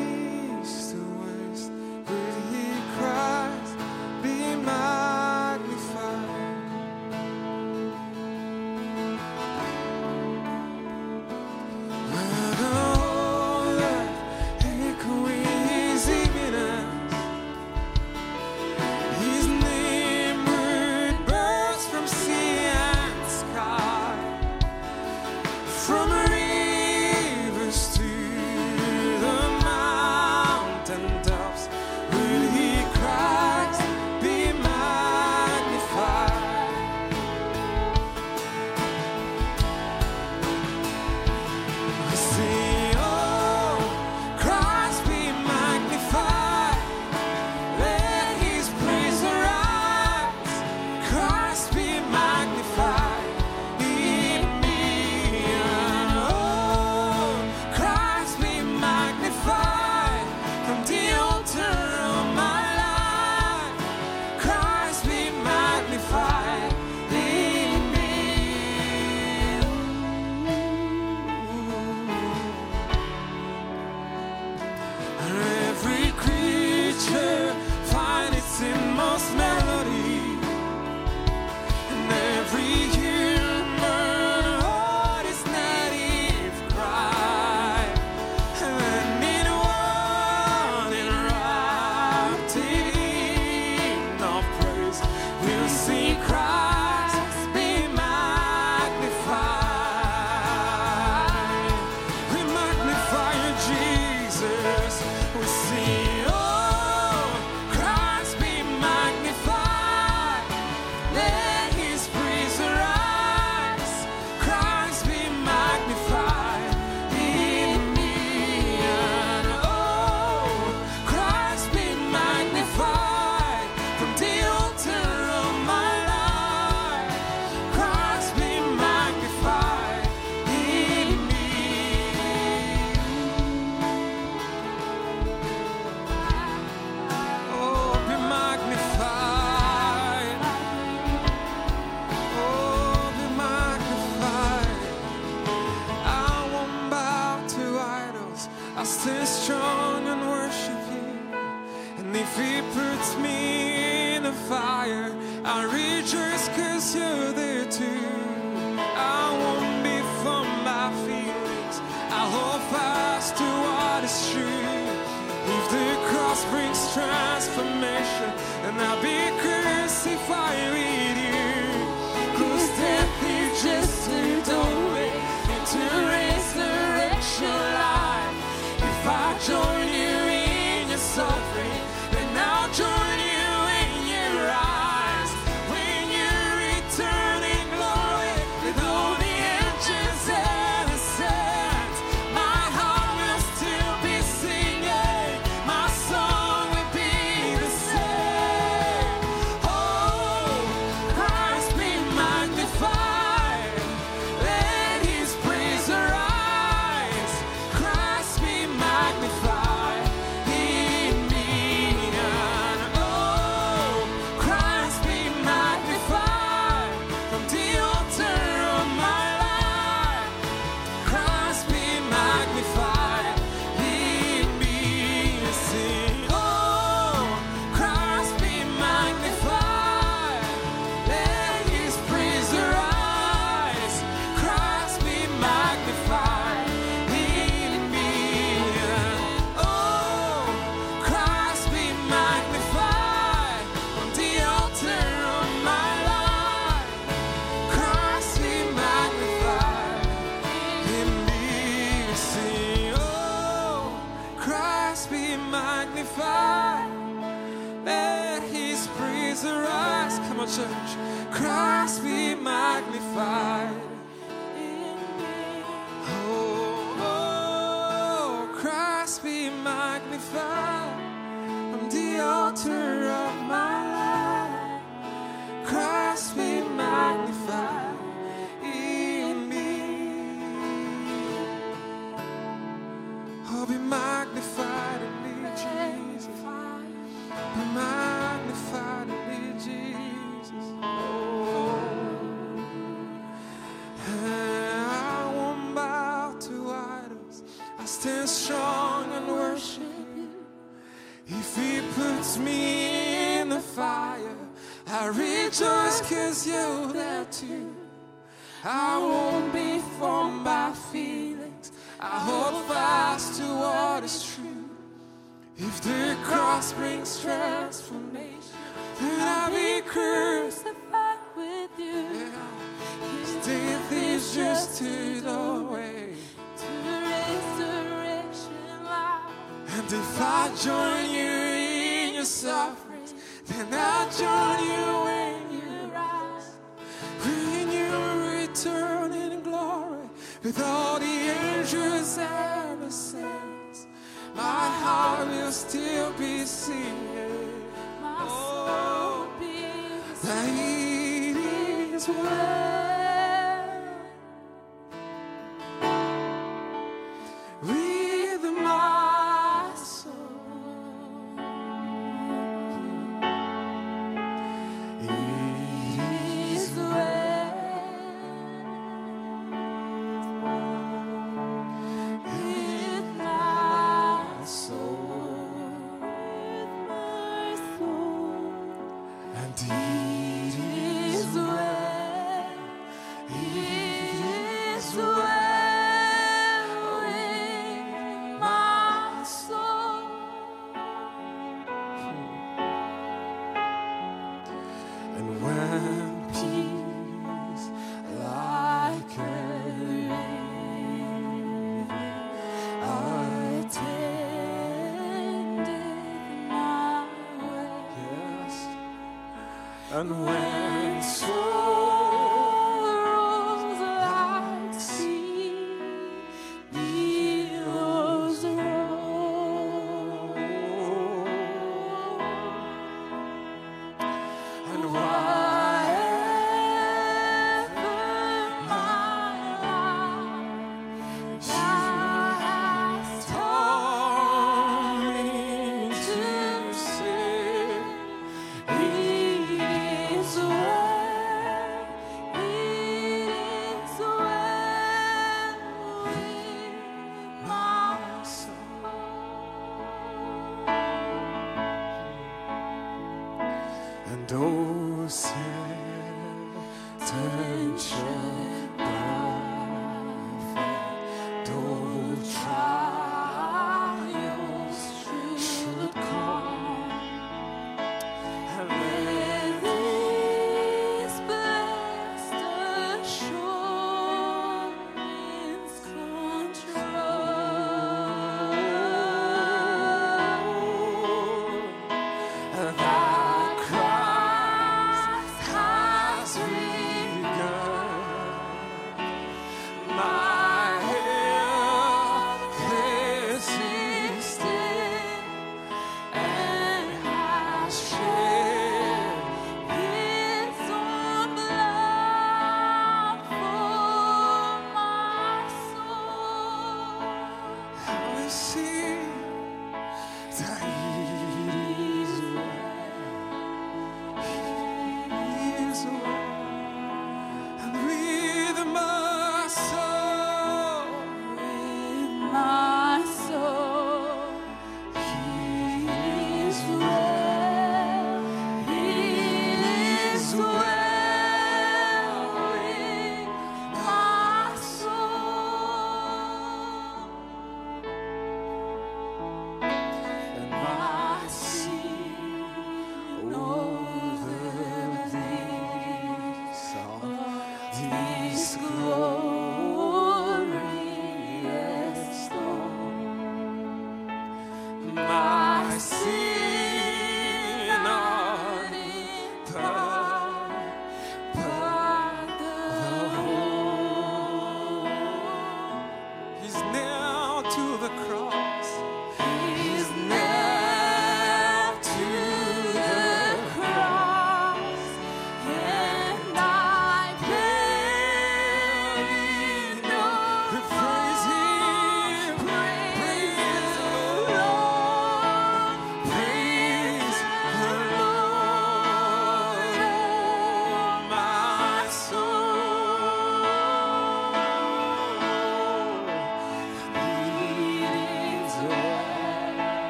fire. I rejoice cause you're there too. I won't be from my feelings. I hold fast to what is true. If the cross brings transformation, and I'll be crucified. just kiss you there too. I won't be formed by feelings. I hold fast to what is true. If the cross brings transformation, then I'll be crucified with you. His death is just to the way to resurrection life. And if I join you in your suffering, then I join you. with all the angels and the saints, my heart will still be singing. My soul be singing. That it is well. and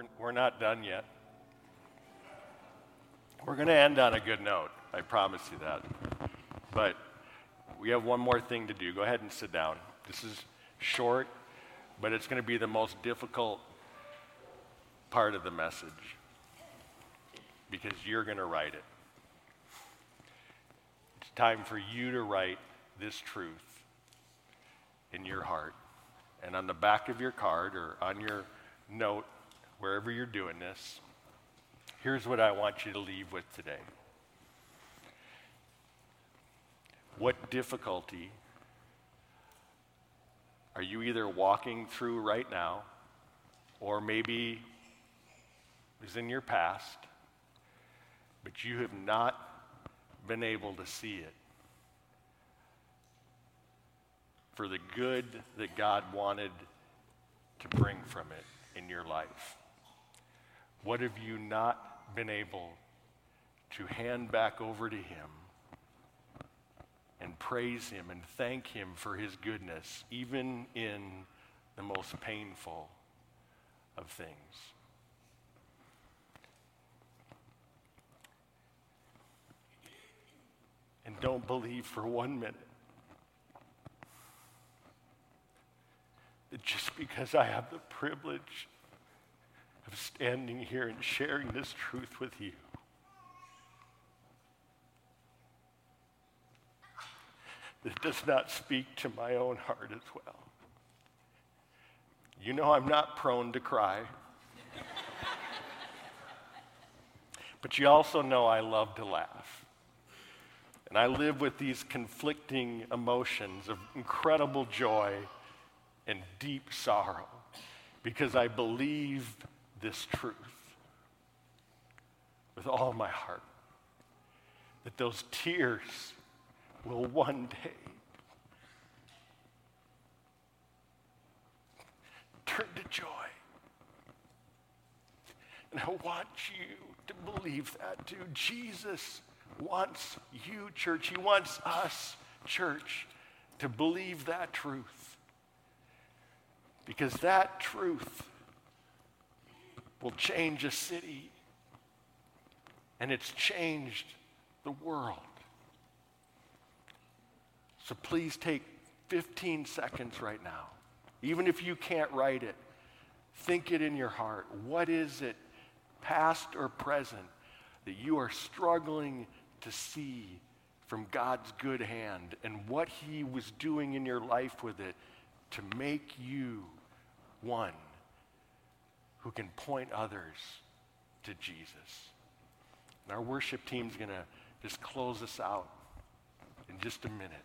we're, we're not done yet. We're going to end on a good note. I promise you that. But we have one more thing to do. Go ahead and sit down. This is short, but it's going to be the most difficult part of the message because you're going to write it. It's time for you to write this truth in your heart. And on the back of your card or on your note, wherever you're doing this, here's what I want you to leave with today. What difficulty are you either walking through right now, or maybe is in your past, but you have not been able to see it for the good that God wanted to bring from it in your life? What have you not been able to hand back over to Him and praise Him and thank Him for His goodness, even in the most painful of things? And don't believe for one minute that just because I have the privilege of standing here and sharing this truth with you, it does not speak to my own heart as well. You know, I'm not prone to cry. but you also know I love to laugh. And I live with these conflicting emotions of incredible joy and deep sorrow because I believe this truth with all my heart that those tears will one day turn to joy. And I want you to believe that too. Jesus wants you, church. He wants us, church, to believe that truth. Because that truth will change a city. And it's changed the world. So please take 15 seconds right now. Even if you can't write it, think it in your heart. What is it, past or present, that you are struggling to see from God's good hand and what He was doing in your life with it to make you one who can point others to Jesus. And our worship team's going to just close us out in just a minute.